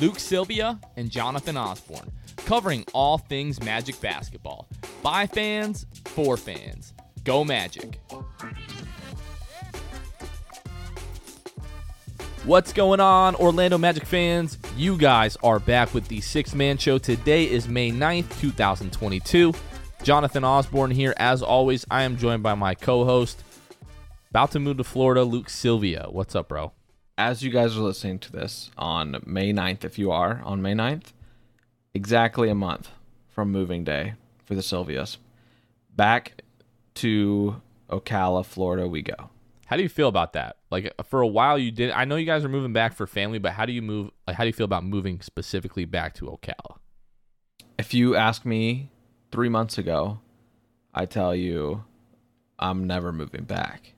Luke Sylvia and Jonathan Osborne, covering all things Magic basketball. By fans, for fans. Go Magic. What's going on, Orlando Magic fans? You guys are back with the Sixth Man Show. Today is May 9th, 2022. Jonathan Osborne here. As always, I am joined by my co host, about to move to Florida, Luke Sylvia. What's up, bro? As you guys are listening to this on May 9th, if you are on May 9th, exactly a month from moving day for the Sylvias. Back to Ocala, Florida, we go. How do you feel about that? Like for a while you did I know you guys are moving back for family, but how do you move like how do you feel about moving specifically back to Ocala? If you ask me 3 months ago, I tell you I'm never moving back.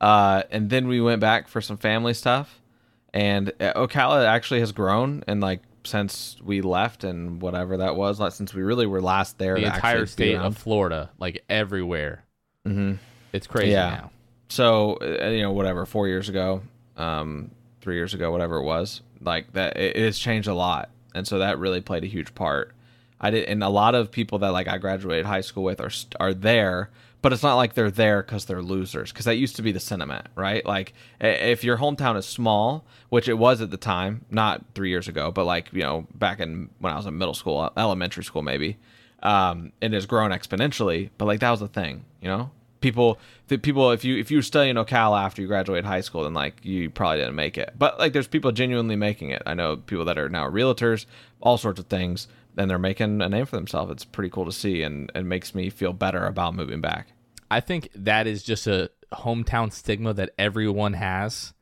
Uh, and then we went back for some family stuff, and uh, Ocala actually has grown and like since we left and whatever that was, like since we really were last there. The entire state of Florida, like everywhere. Mhm. It's crazy Yeah. now. so uh, you know whatever four years ago um three years ago whatever it was like that it, it has changed a lot and so that really played a huge part i did and a lot of people that like i graduated high school with are are there but it's not like they're there because they're losers because that used to be the sentiment right like if your hometown is small which it was at the time not three years ago but like you know back in when i was in middle school elementary school maybe um, it has grown exponentially. But like that was the thing, you know. People, the people, if you if you were studying Ocala after you graduated high school, then like you probably didn't make it. But like there's people genuinely making it. I know people that are now realtors, all sorts of things, and they're making a name for themselves. It's pretty cool to see, and it makes me feel better about moving back. I think that is just a hometown stigma that everyone has.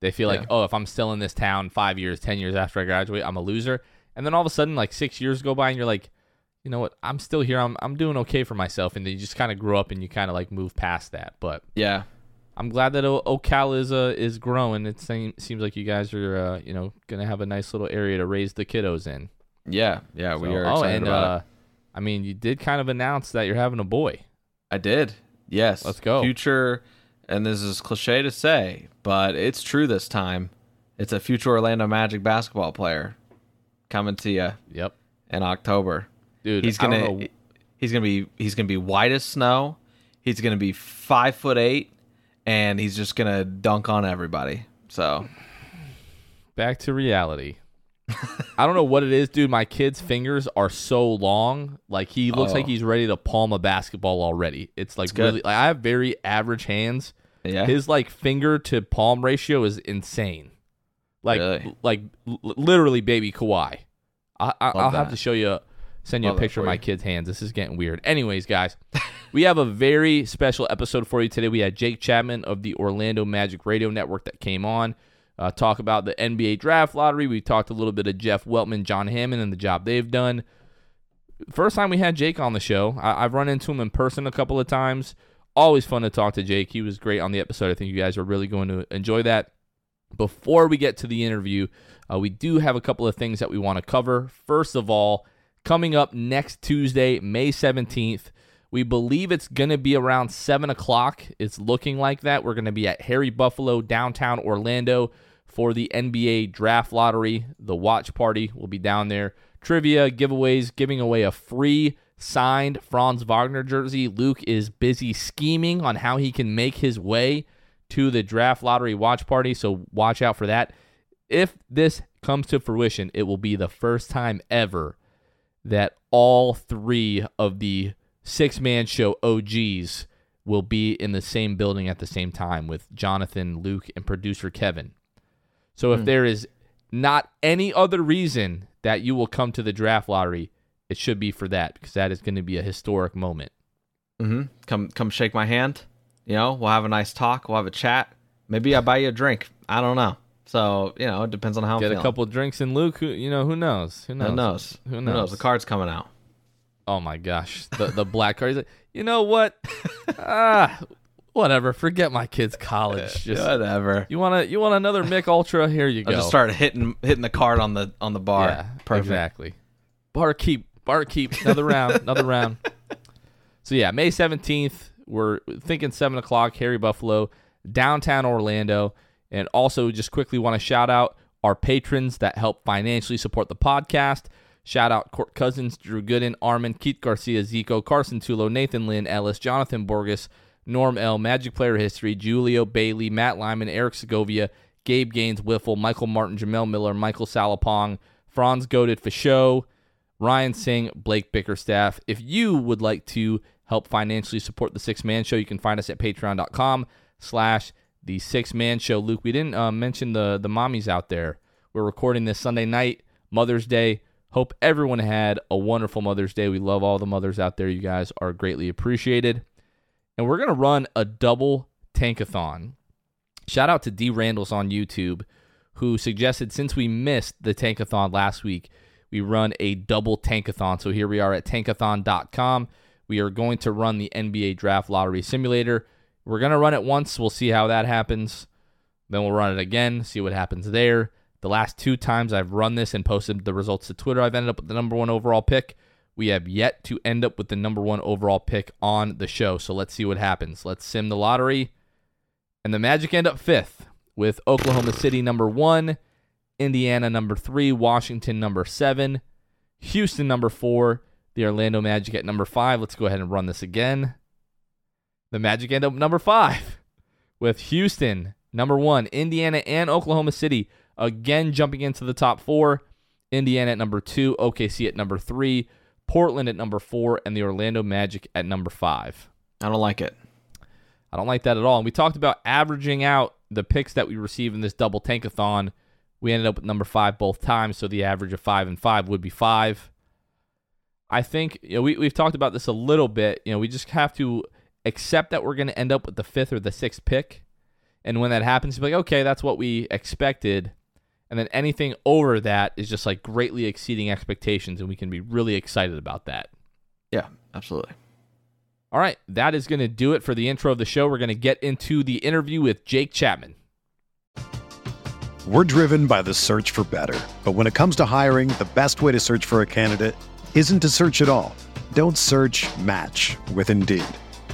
They feel like, oh, if I'm still in this town five years, ten years after I graduate, I'm a loser. And then all of a sudden, like six years go by, and you're like, you know what? I'm still here. I'm I'm doing okay for myself. And then you just kind of grow up and you kind of like move past that. But Yeah, I'm glad that o- Ocala is uh, is growing. It seem, seems like you guys are uh, you know gonna have a nice little area to raise the kiddos in. Yeah, yeah. we So- are oh, and uh. I mean, you did kind of announce that you're having a boy. I did. Yes. Let's go. Future, and this is cliche to say, but it's true this time. It's a future Orlando Magic basketball player coming to you Yep, in October. dude. He's I don't gonna know- he's gonna be he's gonna be white as snow. He's gonna be five foot eight, and he's just gonna dunk on everybody. So back to reality. I don't know what it is, dude. My kid's fingers are so long. Like he looks Oh. like he's ready to palm a basketball already. It's like good. really like I have very average hands. yeah, His like finger to palm ratio is insane. Like Really? like l- literally baby Kawhi. I, I I'll have to show you send you Love a picture of my you. kid's hands. This is getting weird. Anyways, guys, we have a very special episode for you today. We had Jake Chapman of the Orlando Magic Radio Network that came on. Uh, talk about the NBA draft lottery. We talked a little bit of Jeff Weltman, John Hammond, and the job they've done. First time we had Jake on the show. I, I've run into him in person a couple of times. Always fun to talk to Jake. He was great on the episode. I think you guys are really going to enjoy that. Before we get to the interview, uh, we do have a couple of things that we want to cover. First of all, coming up next Tuesday, May 17th, We believe it's going to be around 7 o'clock. It's looking like that. We're going to be at Harry Buffalo, downtown Orlando, for the NBA draft lottery. The watch party will be down there. Trivia, giveaways, giving away a free signed Franz Wagner jersey. Luke is busy scheming on how he can make his way to the draft lottery watch party, so watch out for that. If this comes to fruition, it will be the first time ever that all three of the six man show OGs will be in the same building at the same time with Jonathan, Luke, and producer Kevin. So if there is not any other reason that you will come to the draft lottery, it should be for that because that is going to be a historic moment. Mm-hmm. Come come shake my hand. You know, we'll have a nice talk. We'll have a chat. Maybe I buy you a drink. I don't know. So you know, it depends on how Get I'm a feeling. couple drinks in Luke. Who, you know, who knows? Who knows? Who knows? Who knows? The card's coming out. Oh my gosh, the the black card. He's like, you know what? ah, whatever. Forget my kid's college. Just Whatever. you want to you want another Mick Ultra? Here you go. I'll just start hitting hitting the card on the on the bar. Yeah, Perfect. exactly. Barkeep, barkeep. Another round, another round. So yeah, May seventeenth. We're thinking seven o'clock. Harry Buffalo, downtown Orlando, and also just quickly want to shout out our patrons that help financially support the podcast. Shout out Court Cousins, Drew Gooden, Armin, Keith Garcia, Zico, Carson Tulo, Nathan Lynn, Ellis, Jonathan Borges, Norm L, Magic Player History, Julio Bailey, Matt Lyman, Eric Segovia, Gabe Gaines, Wiffle, Michael Martin, Jamel Miller, Michael Salapong, Franz Goaded for show, Ryan Singh, Blake Bickerstaff. If you would like to help financially support the Sixth Man Show, you can find us at patreon.com slash the Sixth Man Show. Luke, we didn't uh, mention the, the mommies out there. We're recording this Sunday night, Mother's Day. Hope everyone had a wonderful Mother's Day. We love all the mothers out there. You guys are greatly appreciated. And we're going to run a double tankathon. Shout out to D Randalls on YouTube, who suggested since we missed the tankathon last week, we run a double tankathon. So here we are at tankathon.com. We are going to run the NBA Draft Lottery Simulator. We're going to run it once. We'll see how that happens. Then we'll run it again, see what happens there. The last two times I've run this and posted the results to Twitter, I've ended up with the number one overall pick. We have yet to end up with the number one overall pick on the show. So let's see what happens. Let's sim the lottery. And the Magic end up fifth with Oklahoma City number one, Indiana number three, Washington number seven, Houston number four, the Orlando Magic at number five. Let's go ahead and run this again. The Magic end up number five with Houston number one, Indiana and Oklahoma City again jumping into the top four. Indiana at number two, OKC at number three, Portland at number four, and the Orlando Magic at number five. I don't like it. I don't like that at all. And we talked about averaging out the picks that we receive in this double tankathon. We ended up with number five both times, so the average of five and five would be five. I think you know, we, we've talked about this a little bit. You know, we just have to accept that we're going to end up with the fifth or the sixth pick. And when that happens, be like, okay, that's what we expected. And then anything over that is just like greatly exceeding expectations, and we can be really excited about that. Yeah, absolutely. All right, that is going to do it for the intro of the show. We're going to get into the interview with Jake Chapman. We're driven by the search for better. But when it comes to hiring, the best way to search for a candidate isn't to search at all. Don't search match with Indeed.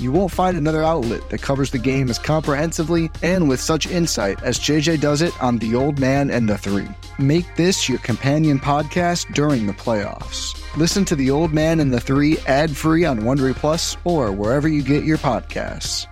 You won't find another outlet that covers the game as comprehensively and with such insight as JJ does it on The Old Man and the Three. Make this your companion podcast during the playoffs. Listen to The Old Man and the Three ad free on Wondery Plus or wherever you get your podcasts.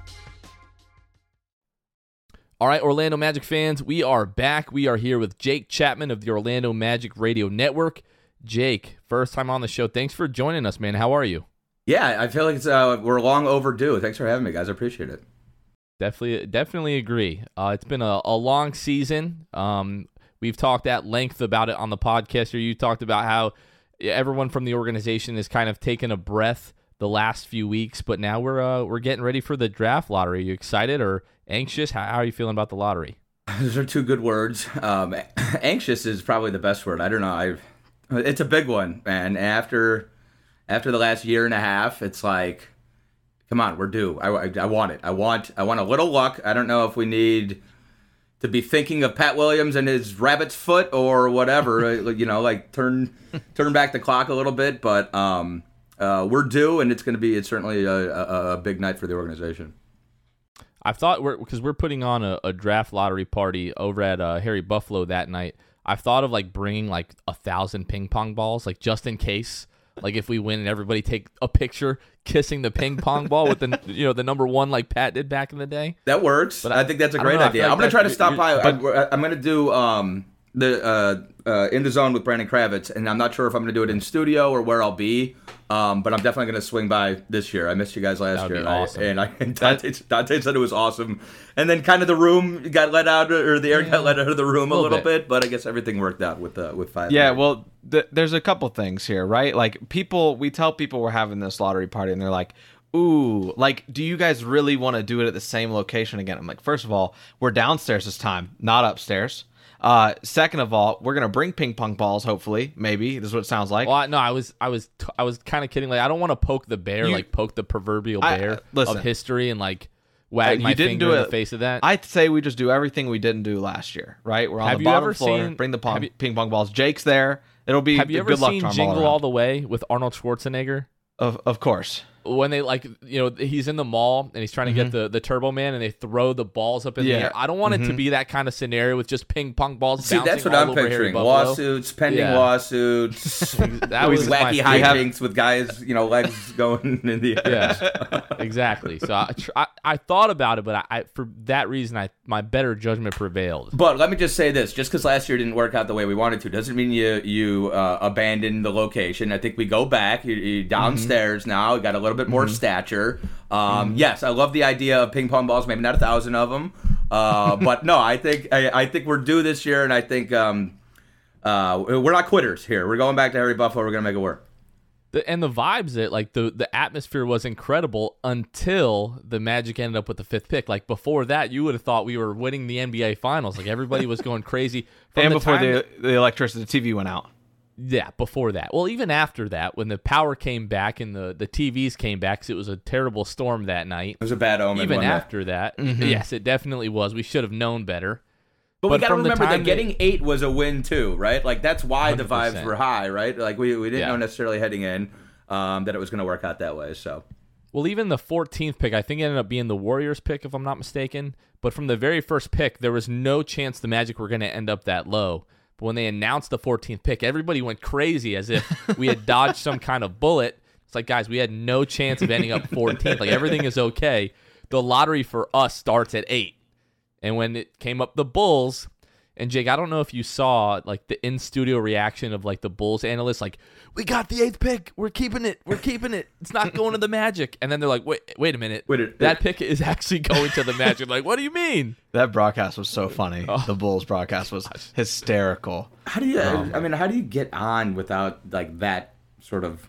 All right, Orlando Magic fans, we are back. We are here with Jake Chapman of the Orlando Magic Radio Network. Jake, first time on the show. Thanks for joining us, man. How are you? Yeah, I feel like it's uh, we're long overdue. Thanks for having me, guys. I appreciate it. Definitely, definitely agree. Uh, it's been a, a long season. Um, we've talked at length about it on the podcast. Or you talked about how everyone from the organization has kind of taken a breath the last few weeks, but now we're uh, we're getting ready for the draft lottery. Are you excited or anxious? How, how are you feeling about the lottery? Those are two good words. Um, anxious is probably the best word. I don't know. I it's a big one, man. After after the last year and a half, it's like, come on, we're due. I, I, I, want it. I want I want a little luck. I don't know if we need to be thinking of Pat Williams and his rabbit's foot or whatever. Uh, you know, like turn turn back the clock a little bit, but um, uh, we're due, and it's going to be it's certainly a, a, a, big night for the organization. I thought we're because we're putting on a, a, draft lottery party over at uh, Harry Buffalo that night. I've thought of like bringing like a thousand ping pong balls, like just in case like if we win and everybody take a picture kissing the ping pong ball with the you know the number one like Pat did back in the day. That works. But I, I think that's a great know, idea. Like I'm gonna try to stop by. But, I'm gonna do um the uh, uh, in the zone with Brandon Kravitz, and I'm not sure if I'm gonna do it in studio or where I'll be. Um, but I'm definitely going to swing by this year. I missed you guys last year, awesome. and I and Dante, Dante, said it was awesome. And then kind of the room got let out, or the air yeah. got let out of the room a, a little, bit. bit. But I guess everything worked out with uh, with five. Yeah, well, th- there's a couple things here, right? Like people, we tell people we're having this lottery party, and they're like, ooh, like, do you guys really want to do it at the same location again? I'm like, first of all, we're downstairs this time, not upstairs. Uh, second of all, we're gonna bring ping pong balls. Hopefully, maybe this is what it sounds like. Well, I, no, I was, I was, t- I was kind of kidding. Like, I don't want to poke the bear, you, like poke the proverbial bear I, uh, listen, of history, and like wag uh, my finger do it, in the face of that. I'd say we just do everything we didn't do last year. Right? We're on have the bottom floor. Seen, bring the pong, you, ping pong balls. Jake's there. It'll be. Have you ever seen Jingle all, all the Way with Arnold Schwarzenegger? Of of course when they like you know he's in the mall and he's trying to mm-hmm. get the the turbo man and they throw the balls up in yeah. the air i don't want mm-hmm. it to mm-hmm. be that kind of scenario with just ping pong balls see that's what i'm picturing lawsuits pending yeah. lawsuits that was wacky hijinks with guys you know legs going in the air yeah exactly so I, I, I, thought about it but I, I, for that reason i my better judgment prevailed but let me just say this just because last year didn't work out the way we wanted to doesn't mean you you uh, abandon the location i think we go back you, you downstairs mm-hmm. now we got a little little bit more mm-hmm. stature. Um, mm-hmm. Yes, I love the idea of ping pong balls. Maybe not a thousand of them, uh, but no, I think I, I, think we're due this year, and I think um, uh, we're not quitters here. We're going back to Harry Buffalo. We're gonna make it work. The, and the vibes it like the the atmosphere was incredible until the Magic ended up with the fifth pick. Like before that, you would have thought we were winning the NBA Finals. Like everybody was going crazy. From and the before the the electricity, the TV went out. Yeah, before that. Well, even after that, when the power came back and the, the TVs came back, because it was a terrible storm that night. It was a bad omen. Even after that, mm-hmm. yes, it definitely was. We should have known better. But, but we got to remember that getting eight was a win too, right? Like that's why 100%. the vibes were high, right? Like we, we didn't yeah. know necessarily heading in um, that it was going to work out that way. So, well, even the 14th pick, I think ended up being the Warriors pick, if I'm not mistaken. But from the very first pick, there was no chance the Magic were going to end up that low. But when they announced the 14th pick, everybody went crazy as if we had dodged some kind of bullet. It's like, guys, we had no chance of ending up 14th. Like everything is okay. The lottery for us starts at eight. And when it came up the Bulls, And Jake, I don't know if you saw like the in studio reaction of like the Bulls analysts, like, "We got the eighth pick. We're keeping it. We're keeping it. It's not going to the Magic." And then they're like, "Wait, wait a minute. Wait, it- that pick is actually going to the Magic." like, what do you mean? That broadcast was so funny. Oh. The Bulls broadcast was hysterical. How do you? Oh, I mean, how do you get on without like that sort of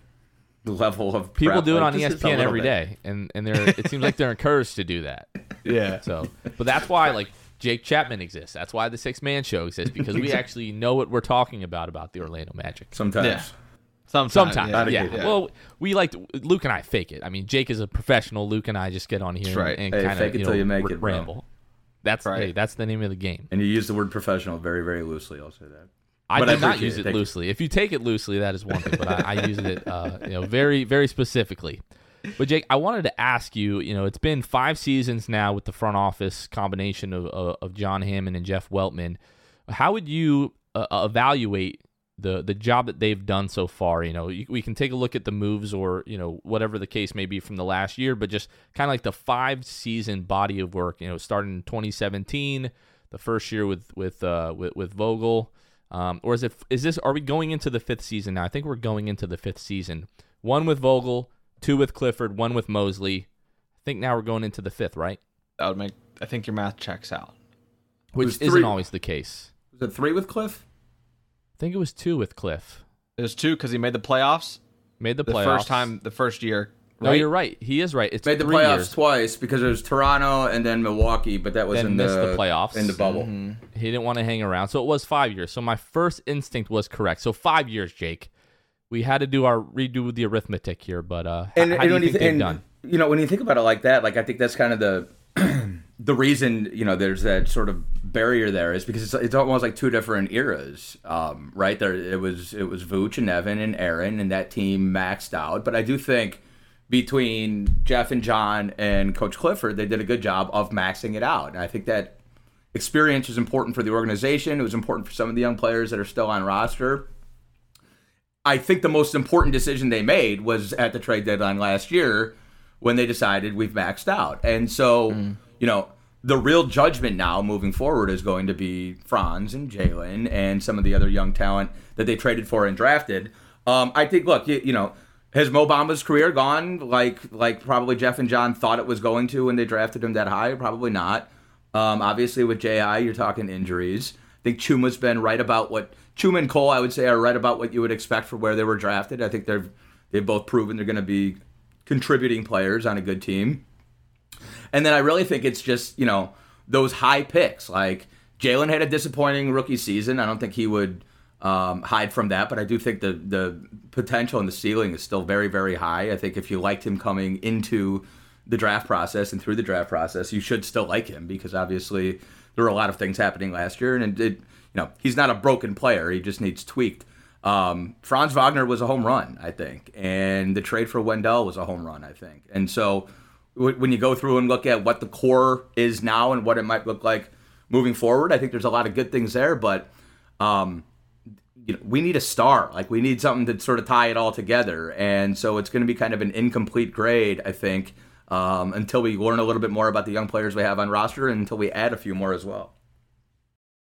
level of People prep? do it Like, on just- just a ESPN little every bit. day, and and they're it seems like they're encouraged to do that. Yeah. So, but that's why like Jake Chapman exists. That's why the Sixth Man Show exists because we actually know what we're talking about about the Orlando Magic. Sometimes. Yeah. Sometimes. Sometimes, yeah. yeah. occasion. Well, we like to, Luke and I fake it. I mean, Jake is a professional. Luke and I just get on here right. and, Hey, kind fake of it you till know, you make r- it, bro. ramble. That's Right. hey, that's the name of the game. And you use the word professional very, very loosely. I'll say that. I But do I not appreciate use it. it Thank you. loosely. If you take it loosely, that is one thing, but I, I use it, uh, you know, very, very specifically. But Jake, I wanted to ask you. You know, it's been five seasons now with the front office combination of of, of John Hammond and Jeff Weltman. How would you uh, evaluate the the job that they've done so far? You know, you, we can take a look at the moves or you know whatever the case may be from the last year, but just kind of like the five season body of work. You know, starting in 2017, the first year with with uh, with, with Vogel. Um, or is it is this are we going into the fifth season now? I think we're going into the fifth season. One with Vogel, two with Clifford, one with Mosley. I think now we're going into the fifth, right? That would make. I think your math checks out. Which isn't three- always the case. Was it three with Cliff? I think it was two with Cliff. It was two because he made the playoffs Made the the playoffs. first time, the first year. No, you're right. He is right. It's Made the playoffs years. twice because it was Toronto and then Milwaukee, but that was Then in missed the, the playoffs. in the bubble. Mm-hmm. He didn't want to hang around, so it was five years. So my first instinct was correct. So five years, Jake. We had to do our redo the arithmetic here, but uh, And, how and do you think th- they've and, done? You know, when you think about it like that, like I think that's kind of the the reason you know there's that sort of barrier there is because it's, it's almost like two different eras, um, right? There it was it was Vooch and Evan and Aaron, and that team maxed out. But I do think between Jeff and John and Coach Clifford, they did a good job of maxing it out, and I think that experience was important for the organization. It was important for some of the young players that are still on roster. I think the most important decision they made was at the trade deadline last year when they decided we've maxed out. And so, you know, the real judgment now moving forward is going to be Franz and Jalen and some of the other young talent that they traded for and drafted. Um, I think, look, you, you know, has Mo Bamba's career gone like like probably Jeff and John thought it was going to when they drafted him that high? Probably not. Um, obviously, with Ji, you're talking injuries. I think Chuma's been right about what Chuma and Cole, I would say, are right about what you would expect for where they were drafted. I think they've they've both proven they're going to be contributing players on a good team. And then I really think it's just you know those high picks. Like Jalen had a disappointing rookie season. I don't think he would um, hide from that, but I do think the the potential and the ceiling is still very very high. I think if you liked him coming into the draft process and through the draft process, you should still like him because obviously there were a lot of things happening last year, and it, you know he's not a broken player. He just needs tweaked. Um, Franz Wagner was a home run, I think, and the trade for Wendell was a home run, I think. And so w- when you go through and look at what the core is now and what it might look like moving forward, I think there's a lot of good things there, but um, you know, we need a star. Like we need something to sort of tie it all together. And so it's going to be kind of an incomplete grade, I think, um, until we learn a little bit more about the young players we have on roster and until we add a few more as well.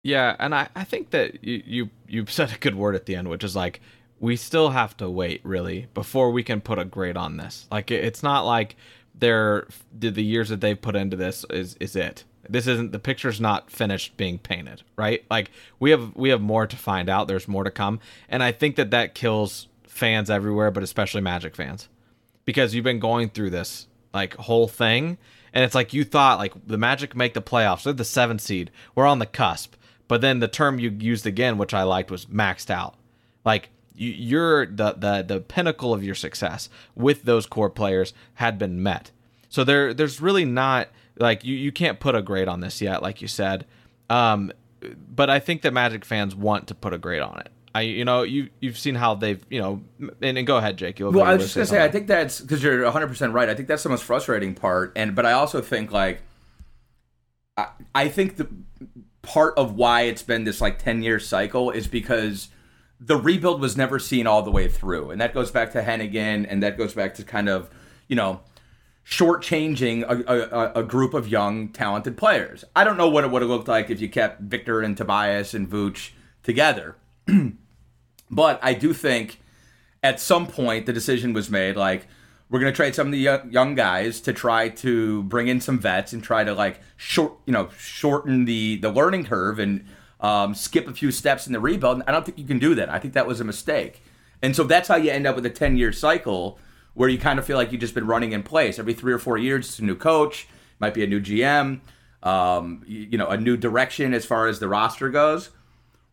Yeah, and I, I think that you, you you said a good word at the end, which is like we still have to wait really before we can put a grade on this. Like it- it's not like they're the the years that they've put into this is is it. This isn't the picture's not finished being painted, right? Like we have we have more to find out. There's more to come, and I think that that kills fans everywhere, but especially Magic fans, because you've been going through this like whole thing, and it's like you thought like the Magic make the playoffs. They're the seventh seed. We're on the cusp. But then the term you used again, which I liked, was maxed out. Like you, you're the the the pinnacle of your success with those core players had been met. So there there's really not like you you can't put a grade on this yet, like you said. Um, but I think that Magic fans want to put a grade on it. I you know you you've seen how they've you know and, and go ahead, Jake. You'll Well, I was just gonna say, I think that's because you're 100 percent right. I think that's the most frustrating part, and but I also think like, I, I think the part of why it's been this like 10 year cycle is because the rebuild was never seen all the way through, and that goes back to Hennigan, and that goes back to kind of you know shortchanging a, a, a group of young, talented players. I don't know what it would have looked like if you kept Victor and Tobias and Vooch together. but I do think at some point the decision was made like we're going to trade some of the young guys to try to bring in some vets and try to like short you know shorten the the learning curve and um, skip a few steps in the rebuild. I don't think you can do that. I think that was a mistake. And so that's how you end up with a 10 year cycle where you kind of feel like you've just been running in place. Every three or four years, it's a new coach, might be a new GM, um, you, you know, a new direction as far as the roster goes.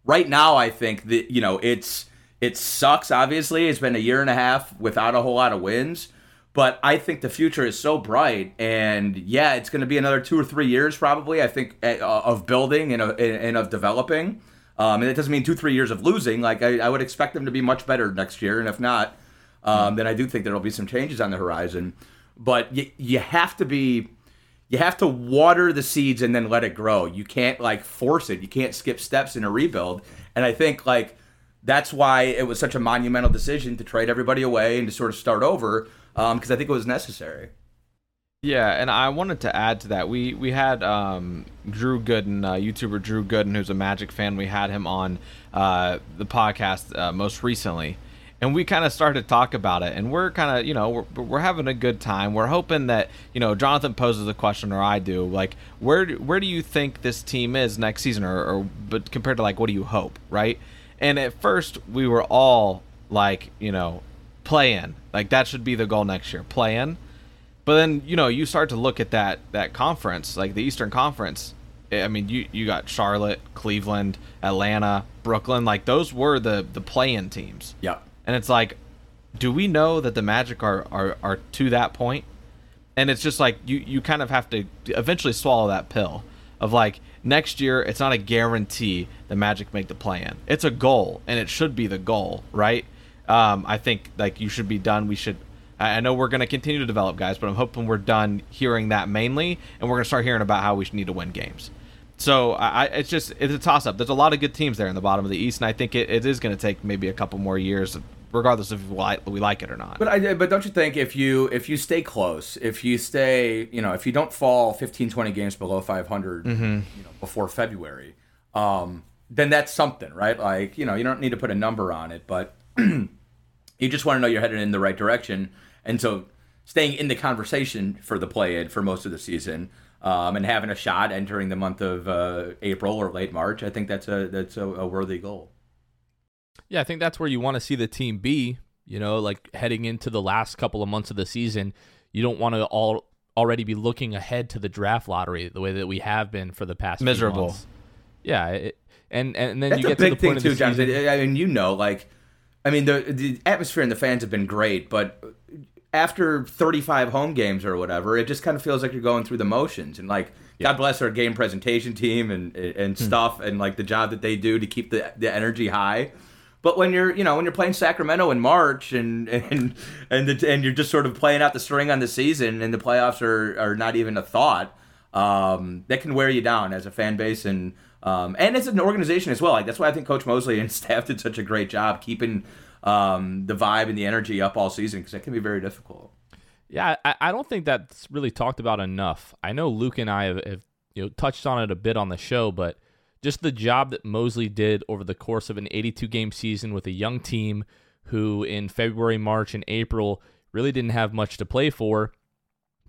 Right now, I think that, you know, it's, it sucks, obviously. It's been a year and a half without a whole lot of wins. But I think the future is so bright, and yeah, it's going to be another two or three years probably. I think uh, of building and of, and of developing, um, and it doesn't mean two three years of losing. Like I, I, would expect them to be much better next year, and if not, um, then I do think there'll be some changes on the horizon. But you have to be you have to water the seeds and then let it grow. You can't like force it. You can't skip steps in a rebuild. And I think like that's why it was such a monumental decision to trade everybody away and to sort of start over because um, I think it was necessary. Yeah, and I wanted to add to that. We we had um, Drew Gooden, uh, YouTuber Drew Gooden, who's a Magic fan. We had him on uh, the podcast uh, most recently, and we kind of started to talk about it. And we're kind of, you know, we're, we're having a good time. We're hoping that, you know, Jonathan poses a question, or I do, like, where where do you think this team is next season, or, or but compared to like, what do you hope, right? And at first, we were all like, you know, play in. Like that should be the goal next year. Play in. But then, you know, you start to look at that that conference, like the Eastern Conference. Eh, I mean, you you got Charlotte, Cleveland, Atlanta, Brooklyn, like those were the the play-in teams. Yeah. And it's like do we know that the Magic are are are to that point? And it's just like you you kind of have to eventually swallow that pill of like next year it's not a guarantee the Magic make the play-in. It's a goal and it should be the goal, right? Um, I think like you should be done. We should. I know we're going to continue to develop guys, but I'm hoping we're done hearing that mainly, and we're going to start hearing about how we need to win games. So I, it's just it's a toss up. There's a lot of good teams there in the bottom of the East, and I think it, it is going to take maybe a couple more years, regardless of if we like, we like it or not. But I, but don't you think if you if you stay close, if you stay, you know, if you don't fall 15, 20 games below 500, mm-hmm. you know, before February, um, then that's something, right? Like you know, you don't need to put a number on it, but you just want to know you're headed in the right direction. And so staying in the conversation for the play in for most of the season um, and having a shot entering the month of uh, April or late March, I think that's a that's a, a worthy goal. Yeah, I think that's where you want to see the team be. You know, like heading into the last couple of months of the season, you don't want to all already be looking ahead to the draft lottery the way that we have been for the past miserable. Yeah, it, and and then that's you get a big to the point thing too, the season. I mean, you know, like I mean, the the atmosphere and the fans have been great, but after 35 home games or whatever, it just kind of feels like you're going through the motions. And like, yeah. God bless our game presentation team and and hmm. stuff, and like the job that they do to keep the the energy high. But when you're, you know, when you're playing Sacramento in March and and and the, and you're just sort of playing out the string on the season, and the playoffs are are not even a thought, um, that can wear you down as a fan base and um, and as an organization as well. Like that's why I think Coach Mosley and staff did such a great job keeping um, the vibe and the energy up all season because it can be very difficult. Yeah, I, I, don't think that's really talked about enough. I know Luke and I have, have you know touched on it a bit on the show, but just the job that Mosley did over the course of an 82 game season with a young team who in February, March, and April really didn't have much to play for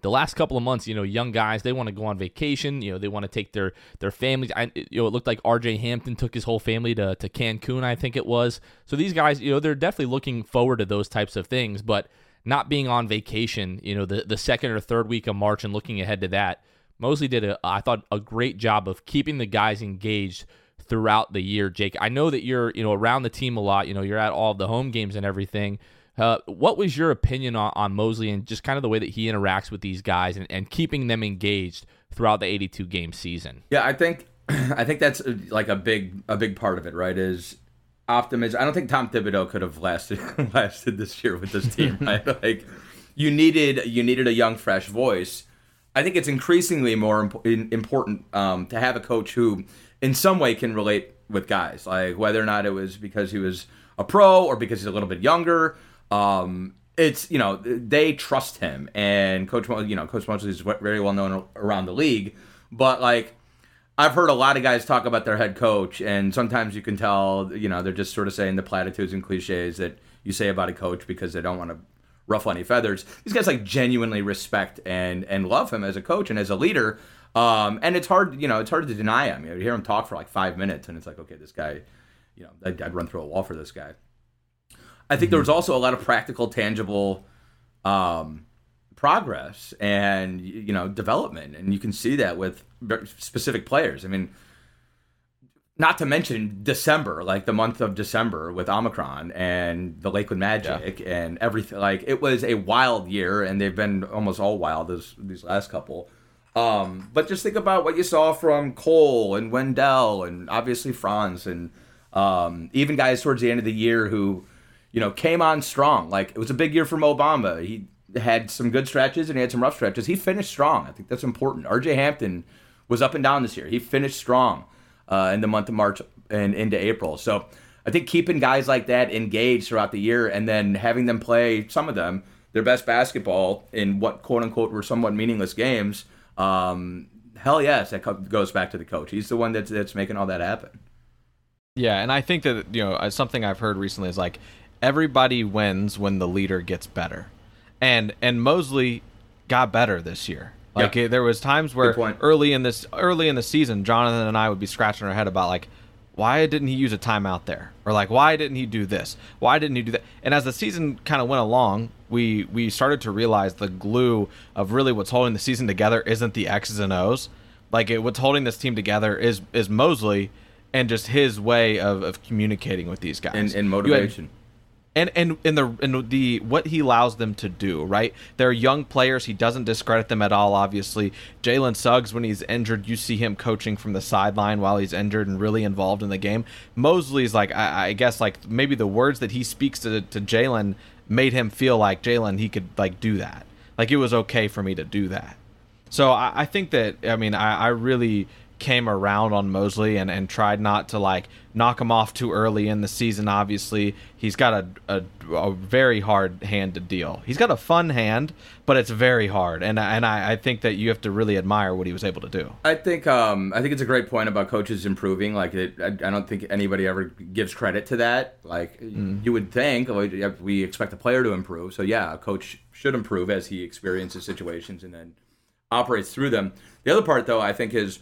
the last couple of months, you know, young guys they want to go on vacation. You know, they want to take their their families. I, you know, it looked like R.J. Hampton took his whole family to to Cancun, I think it was. So these guys, you know, they're definitely looking forward to those types of things, but not being on vacation. You know, the the second or third week of March and looking ahead to that. Mosley did a, I thought, a great job of keeping the guys engaged throughout the year. Jake, I know that you're, you know, around the team a lot. You know, you're at all the home games and everything. Uh, what was your opinion on, on, Mosley and just kind of the way that he interacts with these guys and, and keeping them engaged throughout the 82 game season? Yeah, I think I think that's uh, like a big a big part of it, right? Is optimism. I don't think Tom Thibodeau could have lasted lasted this year with this team, right? like you needed you needed a young, fresh voice. I think it's increasingly more imp- important um, to have a coach who, in some way, can relate with guys. Like whether or not it was because he was a pro or because he's a little bit younger um, it's you know they trust him, and Coach you know Coach Mosley is very well known around the league, but like. I've heard a lot of guys talk about their head coach, and sometimes you can tell, you know, they're just sort of saying the platitudes and cliches that you say about a coach because they don't want to ruffle any feathers. These guys like genuinely respect and and love him as a coach and as a leader. Um, and it's hard, you know, it's hard to deny him. You, hear him talk for like five minutes, and it's like, okay, this guy, you know, I'd, I'd run through a wall for this guy. I think there was also a lot of practical, tangible um, progress and you know development, and you can see that with specific players. I mean, not to mention December, like the month of December with Omicron and the Lakeland Magic yeah. and everything. Like it was a wild year, and they've been almost all wild this, these last couple. Um, but just think about what you saw from Cole and Wendell, and obviously Franz, and um, even guys towards the end of the year who you know, came on strong. Like it was a big year from Mo Bamba. He had some good stretches and he had some rough stretches. He finished strong. I think that's important. RJ Hampton was up and down this year. He finished strong uh, in the month of March and into April. So I think keeping guys like that engaged throughout the year and then having them play some of them their best basketball in what quote unquote were somewhat meaningless games. Um, hell yes, that goes back to the coach. He's the one that's that's making all that happen. Yeah, and I think that you know something I've heard recently is like everybody wins when the leader gets better. And and Mosley got better this year. Like yeah. it, there was times where early in this early in the season, Jonathan and I would be scratching our head about like why didn't he use a timeout there? Or like why didn't he do this? Why didn't he do that? And as the season kind of went along, we we started to realize the glue of really what's holding the season together isn't the X's and O's. Like it, what's holding this team together is is Mosley and just his way of, of communicating with these guys and, and motivation and and in the in the what he allows them to do, right? They're young players. He doesn't discredit them at all. Obviously, Jalen Suggs, when he's injured, you see him coaching from the sideline while he's injured and really involved in the game. Mosley's like, I, I guess, like maybe the words that he speaks to to Jalen made him feel like Jalen he could like do that. Like it was okay for me to do that. So I, I think that I mean I, I really came around on Mosley and, and tried not to like knock him off too early in the season. Obviously, he's got a, a, a, very hard hand to deal. He's got a fun hand, but it's very hard, and and I, I think that you have to really admire what he was able to do. I think um I think it's a great point about coaches improving. Like it, I, I don't think anybody ever gives credit to that. Like mm. you would think we expect a player to improve, so yeah, a coach should improve as he experiences situations and then operates through them. The other part, though, I think is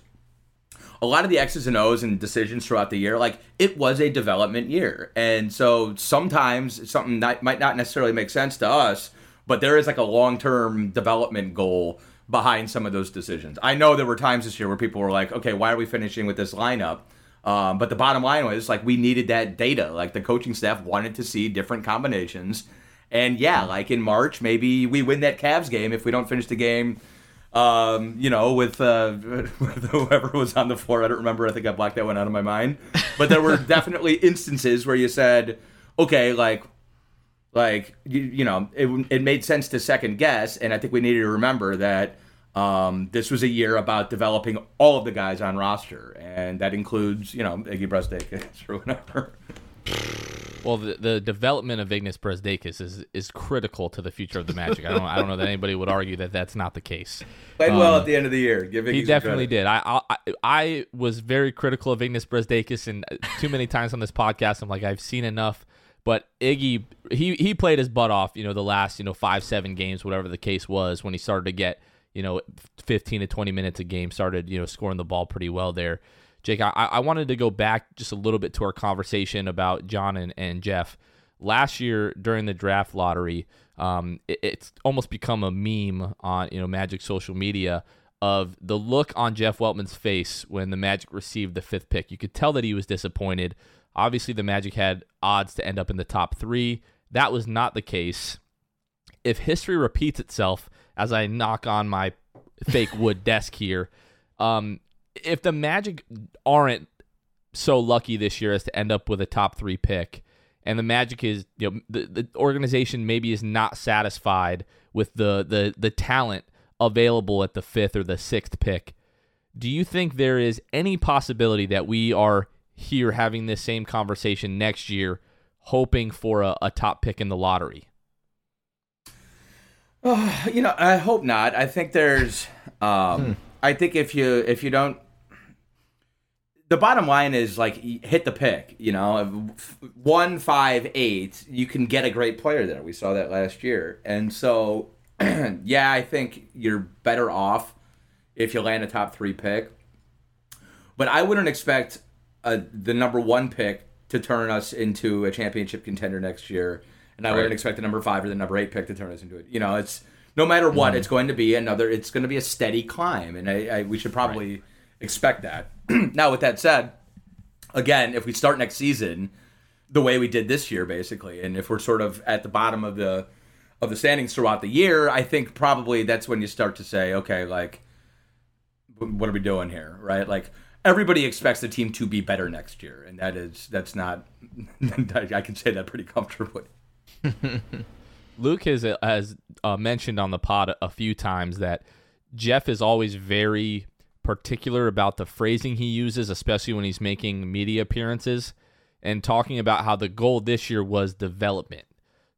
a lot of the X's and O's and decisions throughout the year, like it was a development year. And so sometimes something that might not necessarily make sense to us, but there is like a long term development goal behind some of those decisions. I know there were times this year where people were like, okay, why are we finishing with this lineup? Um, but the bottom line was like we needed that data. Like the coaching staff wanted to see different combinations. And yeah, like in March, maybe we win that Cavs game if we don't finish the game um, you know, with, uh, with whoever was on the floor. I don't remember. I think I blacked that one out of my mind. But there were definitely instances where you said, okay, like, like you, you know, it, it made sense to second guess, and I think we needed to remember that um, this was a year about developing all of the guys on roster, and that includes, you know, Iggy Brazdeikis or whatever. Well, the, the development of Ignas Brazdeikis is is critical to the future of the Magic. I don't I don't know that anybody would argue that that's not the case. Played um, well at the end of the year. Give he definitely did. I, I I was very critical of Ignas Brazdeikis, and too many times on this podcast, I'm like I've seen enough. But Iggy, he he played his butt off. You know, the last you know five seven games, whatever the case was, when he started to get you know 15 to 20 minutes a game, started you know scoring the ball pretty well there. Jake, I, I wanted to go back just a little bit to our conversation about John and, and Jeff. Last year during the draft lottery, um, it, it's almost become a meme on you know Magic social media of the look on Jeff Weltman's face when the Magic received the fifth pick. You could tell that he was disappointed. Obviously, the Magic had odds to end up in the top three. That was not the case. If history repeats itself, as I knock on my fake wood desk here, um, if the Magic aren't so lucky this year as to end up with a top three pick, and the Magic is, you know, the, the organization maybe is not satisfied with the, the the talent available at the fifth or the sixth pick. Do you think there is any possibility that we are here having this same conversation next year, hoping for a, a top pick in the lottery? You know, I hope not. I think there's. Um, I think if you if you don't, the bottom line is like hit the pick. You know, one five eight, you can get a great player there. We saw that last year, and so yeah, I think you're better off if you land a top three pick. But I wouldn't expect uh the number one pick to turn us into a championship contender next year, and I wouldn't expect the number five or the number eight pick to turn us into it. You know, it's no matter what, it's going to be another. It's going to be a steady climb, and I, I, we should probably expect that. now, with that said, again, if we start next season the way we did this year, basically, and if we're sort of at the bottom of the of the standings throughout the year, I think probably that's when you start to say, okay, like, what are we doing here, right? Like everybody expects the team to be better next year, and that is that's not. I can say that pretty comfortably. Luke has has uh, mentioned on the pod a, a few times that Jeff is always very particular about the phrasing he uses, especially when he's making media appearances and talking about how the goal this year was development.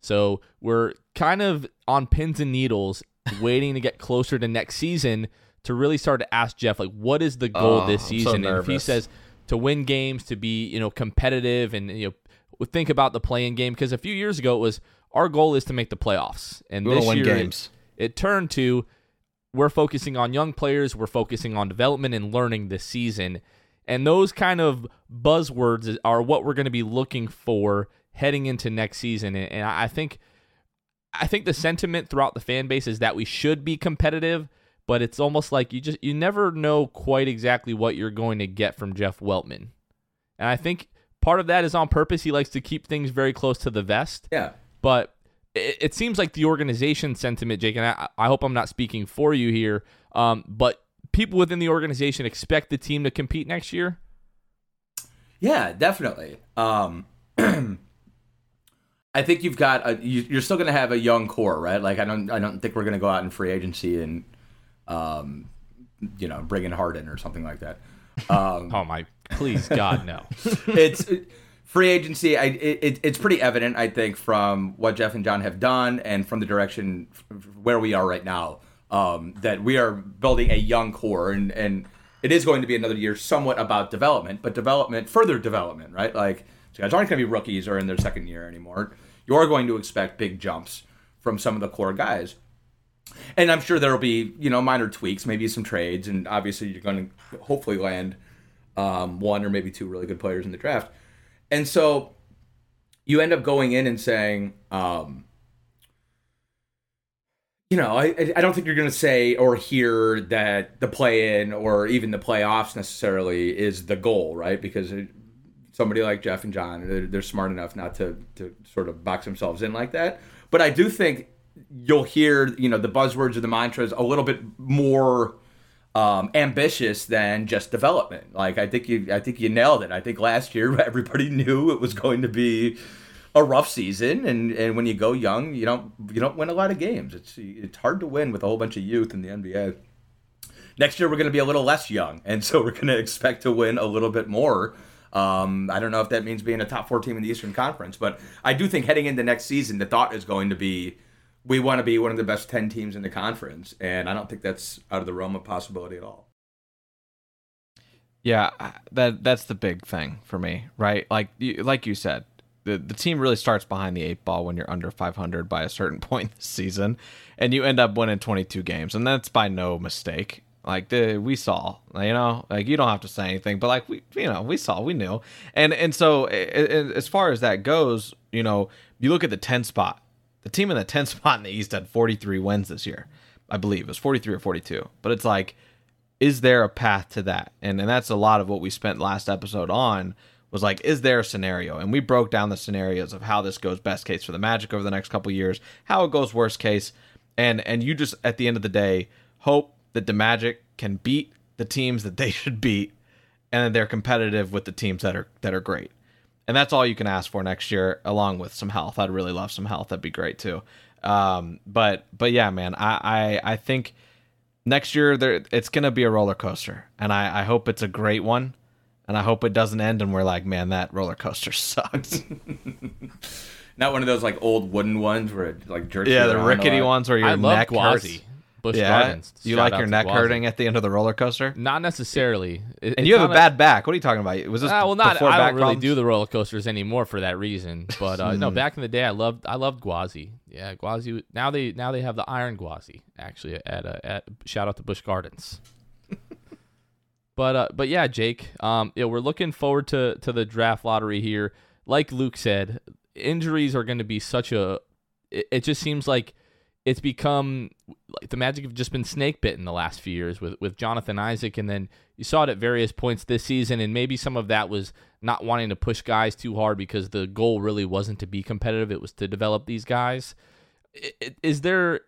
So we're kind of on pins and needles, waiting to get closer to next season to really start to ask Jeff like, what is the goal Oh, this I'm so season? and if he says to win games, to be you know competitive, and you know think about the playing game because a few years ago it was our goal is to make the playoffs, and We this year it- games. It, turned to we're focusing on young players, we're focusing on development and learning this season, and those kind of buzzwords are what we're going to be looking for heading into next season, and, I think. I think the sentiment throughout the fan base is that we should be competitive, but it's almost like you just you never know quite exactly what you're going to get from Jeff Weltman. And I think part of that is on purpose. He likes to keep things very close to the vest. Yeah. But it, it seems like the organization sentiment, Jake, and I, I hope I'm not speaking for you here, um, but people within the organization expect the team to compete next year. Yeah, definitely. Um, I think you've got a, you, you're still going to have a young core, right? Like I don't I don't think we're going to go out in free agency and um, you know bring in Harden or something like that. Um, Oh my, please God no. it's free agency. I, it, it, it's pretty evident, I think, from what Jeff and John have done and from the direction where we are right now, um, that we are building a young core, and and it is going to be another year somewhat about development, but development, further development, right? Like so guys aren't going to be rookies or in their second year anymore. You are going to expect big jumps from some of the core guys. And I'm sure there'll be, you know, minor tweaks, maybe some trades, and obviously you're going to hopefully land um, one or maybe two really good players in the draft. And so you end up going in and saying, um, you know, I, I don't think you're going to say or hear that the play in or even the playoffs necessarily is the goal, right? Because it, somebody like Jeff and John, they're, they're smart enough not to, to sort of box themselves in like that. But I do think you'll hear, you know, the buzzwords or the mantras a little bit more um, ambitious than just development. Like I think you, I think you nailed it. I think last year everybody knew it was going to be a rough season, and, and when you go young, you don't you don't win a lot of games. It's it's hard to win with a whole bunch of youth in the NBA. Next year we're going to be a little less young, and so we're going to expect to win a little bit more. Um, I don't know if that means being a top four team in the Eastern Conference, but I do think heading into next season, the thought is going to be we want to be one of the best 10 teams in the conference. And I don't think that's out of the realm of possibility at all. Yeah, that that's the big thing for me, right? Like you, like you said, the the team really starts behind the eight ball when you're under 500 by a certain point this season, and you end up winning 22 games, and that's by no mistake. Like the we saw, you know, like you don't have to say anything, but like we, you know, we saw, we knew, and and so a- a- as far as that goes, you know, you look at the 10 spot, the team in the 10th spot in the East had 43 wins this year, I believe it was 43 or 42, but it's like is there a path to that? And and that's a lot of what we spent last episode on was like, is there a scenario? And we broke down the scenarios of how this goes best case for the Magic over the next couple years, how it goes worst case, and and you just at the end of the day hope that the Magic can beat the teams that they should beat, and that they're competitive with the teams that are that are great. And that's all you can ask for next year, along with some health. I'd really love some health. That'd be great too. Um, but but yeah, man, I I, I think next year there it's gonna be a roller coaster and I, I hope it's a great one and i hope it doesn't end and we're like man that roller coaster sucks not one of those like old wooden ones where it like jerks. Yeah, you the around a rickety lot. ones where your I love neck hurts. Busch Yeah, Gardens. you Shout like your neck hurting at the end of the roller coaster, Not necessarily. It- and you have a bad back. What are you talking about? Was this Ah, well, not. I don't really problems? do the roller coasters anymore for that reason. But uh, Hmm. no, back in the day, I loved. I loved Gwazi. Yeah, Gwazi. Now they now they have the Iron Gwazi actually at uh, at shout out to Busch Gardens. but uh, but yeah, Jake. Um, yeah, we're looking forward to to the draft lottery here. Like Luke said, injuries are going to be such a. It, it just seems like it's become like the Magic have just been snake bitten the last few years with with Jonathan Isaac, and then you saw it at various points this season, and maybe some of that was not wanting to push guys too hard because the goal really wasn't to be competitive; it was to develop these guys. Is there?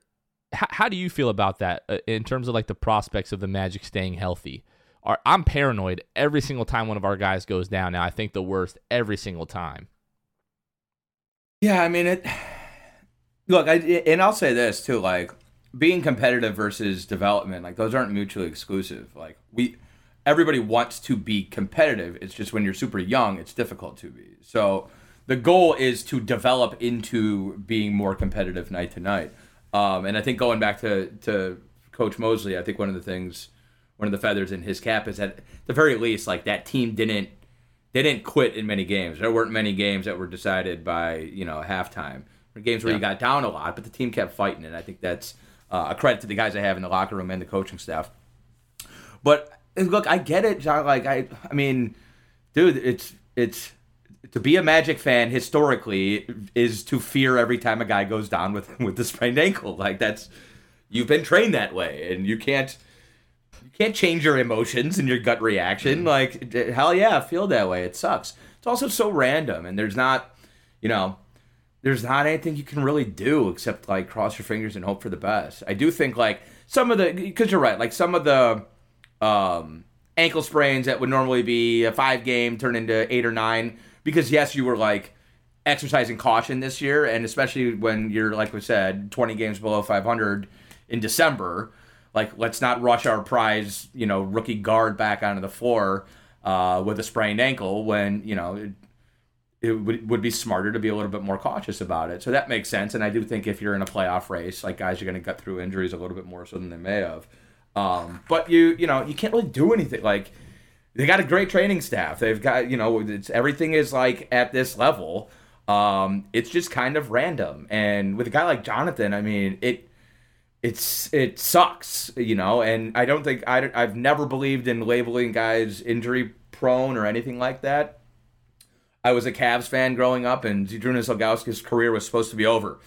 How, how do you feel about that uh, in terms of like the prospects of the Magic staying healthy? Are, I'm paranoid every single time one of our guys goes down. Now I think the worst every single time. Yeah, I mean it. Look, I and I'll say this too, like being competitive versus development, like those aren't mutually exclusive. Like we, everybody wants to be competitive. It's just when you're super young, it's difficult to be. So the goal is to develop into being more competitive night to night. Um, and I think going back to to Coach Mosley, I think one of the things, one of the feathers in his cap is that at the very least, like that team didn't they didn't quit in many games. There weren't many games that were decided by you know halftime. Were games where you got down a lot, but the team kept fighting, and I think that's uh, a credit to the guys I have in the locker room and the coaching staff. But look, I get it, John. Like I, I mean, dude, it's it's to be a Magic fan historically is to fear every time a guy goes down with with the sprained ankle. Like that's you've been trained that way, and you can't you can't change your emotions and your gut reaction. Like hell yeah, I feel that way. It sucks. It's also so random, and there's not, you know, there's not anything you can really do except like cross your fingers and hope for the best. I do think like some of the because you're right, like some of the um, ankle sprains that would normally be a five game turn into eight or nine because yes, you were like exercising caution this year, and especially when you're like we said, 20 games below 500 in December. Like, let's not rush our prize, you know, rookie guard back onto the floor uh, with a sprained ankle when you know it would, would be smarter to be a little bit more cautious about it. So that makes sense. And I do think if you're in a playoff race, like guys are going to gut through injuries a little bit more so than they may have. Um, but you, you know, you can't really do anything. Like they got a great training staff. They've got, you know, it's, everything is like at this level. Um, it's just kind of random. And with a guy like Jonathan, I mean, it, it's it sucks, you know, and I don't think I I've never believed in labeling guys injury prone or anything like that. I was a Cavs fan growing up, and Zydrunas Ilgauskas' career was supposed to be over.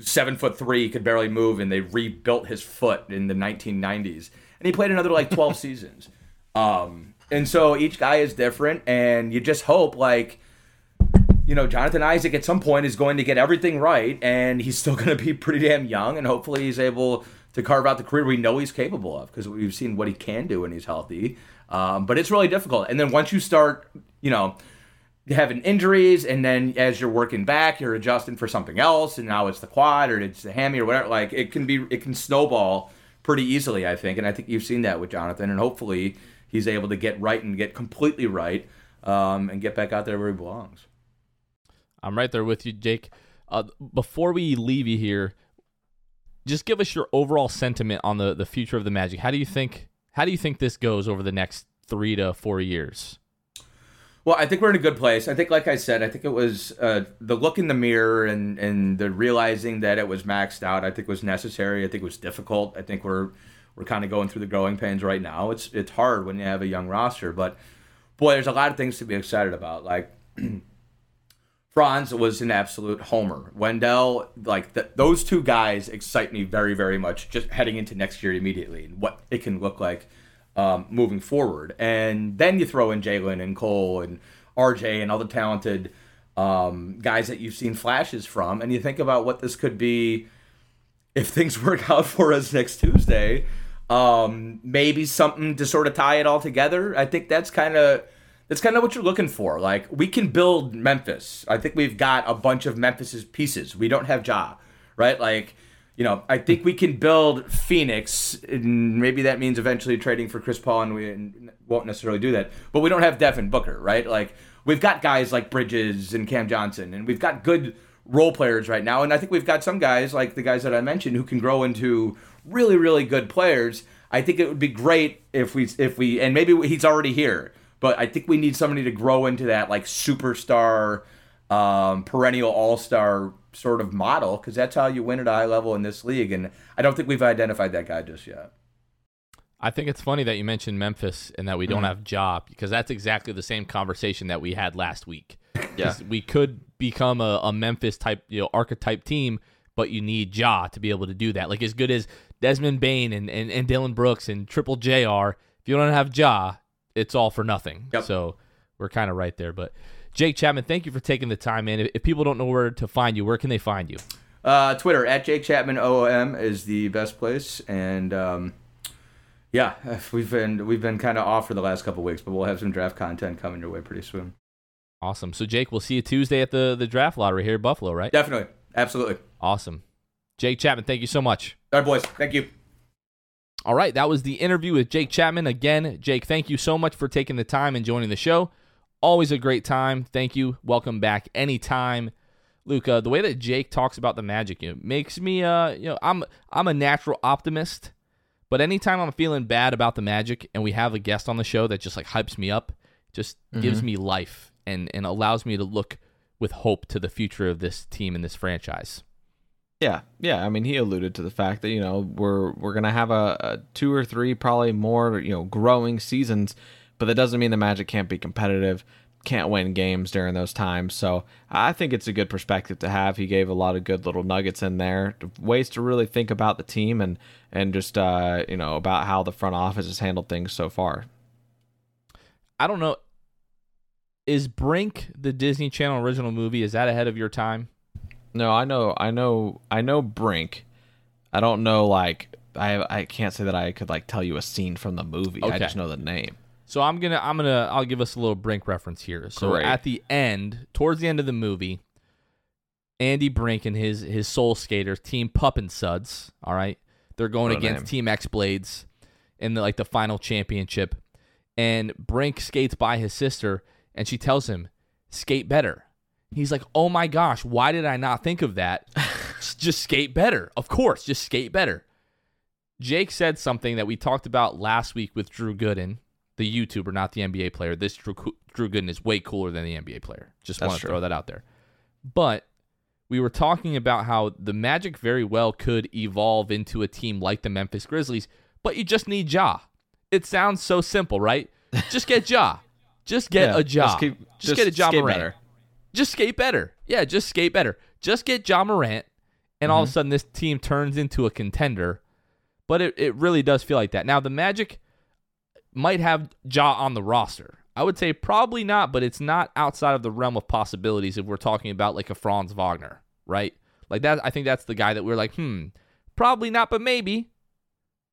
Seven foot three, he could barely move, and they rebuilt his foot in the 1990s, and he played another like 12 seasons. Um, and so each guy is different, and you just hope like you know, Jonathan Isaac at some point is going to get everything right, and he's still going to be pretty damn young, and hopefully he's able to carve out the career we know he's capable of because we've seen what he can do when he's healthy. Um, but it's really difficult. And then once you start, you know, having injuries, and then as you're working back, you're adjusting for something else, and now it's the quad or it's the hammy or whatever. Like it can be, it can snowball pretty easily, I think. And I think you've seen that with Jonathan, and hopefully he's able to get right and get completely right um, and get back out there where he belongs. I'm right there with you, Jake. Uh, before we leave you here, just give us your overall sentiment on the, the future of the Magic. How do you think how do you think this goes over the next three to four years? Well, I think we're in a good place. I think, like I said, I think it was uh, the look in the mirror and, and the realizing that it was maxed out. I think was necessary. I think it was difficult. I think we're we're kind of going through the growing pains right now. It's it's hard when you have a young roster, but boy, there's a lot of things to be excited about. Like Franz was an absolute homer. Wendell, like th- those two guys, excite me very, very much. Just heading into next year immediately and what it can look like um, moving forward. And then you throw in Jalen and Cole and RJ and all the talented um, guys that you've seen flashes from, and you think about what this could be if things work out for us next Tuesday. Um, maybe something to sort of tie it all together. I think that's kind of that's kind of what you're looking for. Like we can build Memphis. I think we've got a bunch of Memphis's pieces. We don't have Ja, right? Like, you know, I think we can build Phoenix, and maybe that means eventually trading for Chris Paul, and we won't necessarily do that. But we don't have Devin Booker, right? Like we've got guys like Bridges and Cam Johnson, and we've got good role players right now. And I think we've got some guys like the guys that I mentioned who can grow into really, really good players. I think it would be great if we if we and maybe he's already here, but I think we need somebody to grow into that like superstar, um, perennial all star sort of model because that's how you win at a high level in this league. And I don't think we've identified that guy just yet. I think it's funny that you mentioned Memphis and that we don't Mm-hmm. have Ja because that's exactly the same conversation that we had last week. Yeah. 'Cause we could become a, a Memphis type, you know, archetype team, but you need Ja to be able to do that. Like as good as Desmond Bane and, and, and Dillon Brooks and Triple J are, if you don't have Ja, it's all for nothing. Yep. So we're kind of right there. But Jake Chapman, thank you for taking the time, man. If, if people don't know where to find you, where can they find you? Uh, Twitter at Jake Chapman OOM is the best place, and um, yeah, we've been we've been kind of off for the last couple weeks, but we'll have some draft content coming your way pretty soon. Awesome. So Jake, we'll see you Tuesday at the, the draft lottery here in Buffalo, right? Definitely, absolutely. Awesome. Jake Chapman, thank you so much. All right, boys, thank you. All right, that was the interview with Jake Chapman. Again, Jake, thank you so much for taking the time and joining the show. Always a great time. Thank you. Welcome back anytime. Luca, the way that Jake talks about the magic, know, makes me uh, you know, I'm I'm a natural optimist, but anytime I'm feeling bad about the magic and we have a guest on the show that just like hypes me up, just gives me life and and allows me to look with hope to the future of this team and this franchise. Yeah, yeah. I mean, he alluded to the fact that you know we're we're gonna have a, a two or three, probably more, you know, growing seasons, but that doesn't mean the Magic can't be competitive, can't win games during those times. So I think it's a good perspective to have. He gave a lot of good little nuggets in there, ways to really think about the team and and just uh, you know about how the front office has handled things so far. I don't know. Is Brink the Disney Channel original movie? Is that ahead of your time? No, I know, I know, I know Brink. I don't know like I I can't say that I could like tell you a scene from the movie. Okay. I just know the name. So I'm gonna I'm gonna I'll give us a little Brink reference here. So Great. at the end, towards the end of the movie, Andy Brink and his his soul skaters, Team Pup and Suds, all right, they're going against name. Team X-Bladz in the like the final championship, and Brink skates by his sister, and she tells him, "Skate better." He's like, "Oh my gosh, why did I not think of that? just, just skate better, of course, just skate better." Jake said something that we talked about last week with Drew Gooden, the YouTuber, not the NBA player. This Drew, Drew Gooden is way cooler than the NBA player. Just want to throw that out there. But we were talking about how the Magic very well could evolve into a team like the Memphis Grizzlies, but you just need Ja. It sounds so simple, right? Just get Ja. Just get Yeah, a Ja. just keep- just, just get a Ja skate Morant. better. Just skate better. Yeah, just skate better. Just get Ja Morant, and all of Mm-hmm. a sudden this team turns into a contender. But it, it really does feel like that. Now the Magic might have Ja on the roster. I would say probably not, but it's not outside of the realm of possibilities if we're talking about like a Franz Wagner, right? Like that I think that's the guy that we're like, hmm, probably not, but maybe.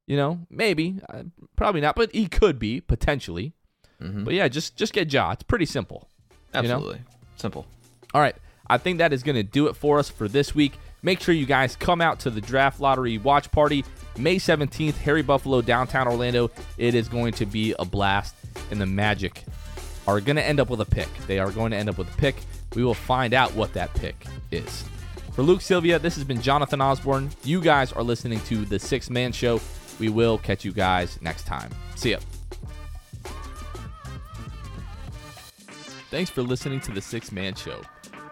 You know, maybe. Uh, probably not, but he could be potentially. But yeah, just just get Ja. It's pretty simple. you know? Absolutely. Simple. All right. I think that is going to do it for us for this week. Make sure you guys come out to the draft lottery watch party May 17th, Harry Buffalo, downtown Orlando. It is going to be a blast, and the Magic are going to end up with a pick. They are going to end up with a pick. We will find out what that pick is. For Luke Sylvia, this has been Jonathan Osborne. You guys are listening to The Sixth Man Show. We will catch you guys next time. See ya. Thanks for listening to The Sixth Man Show.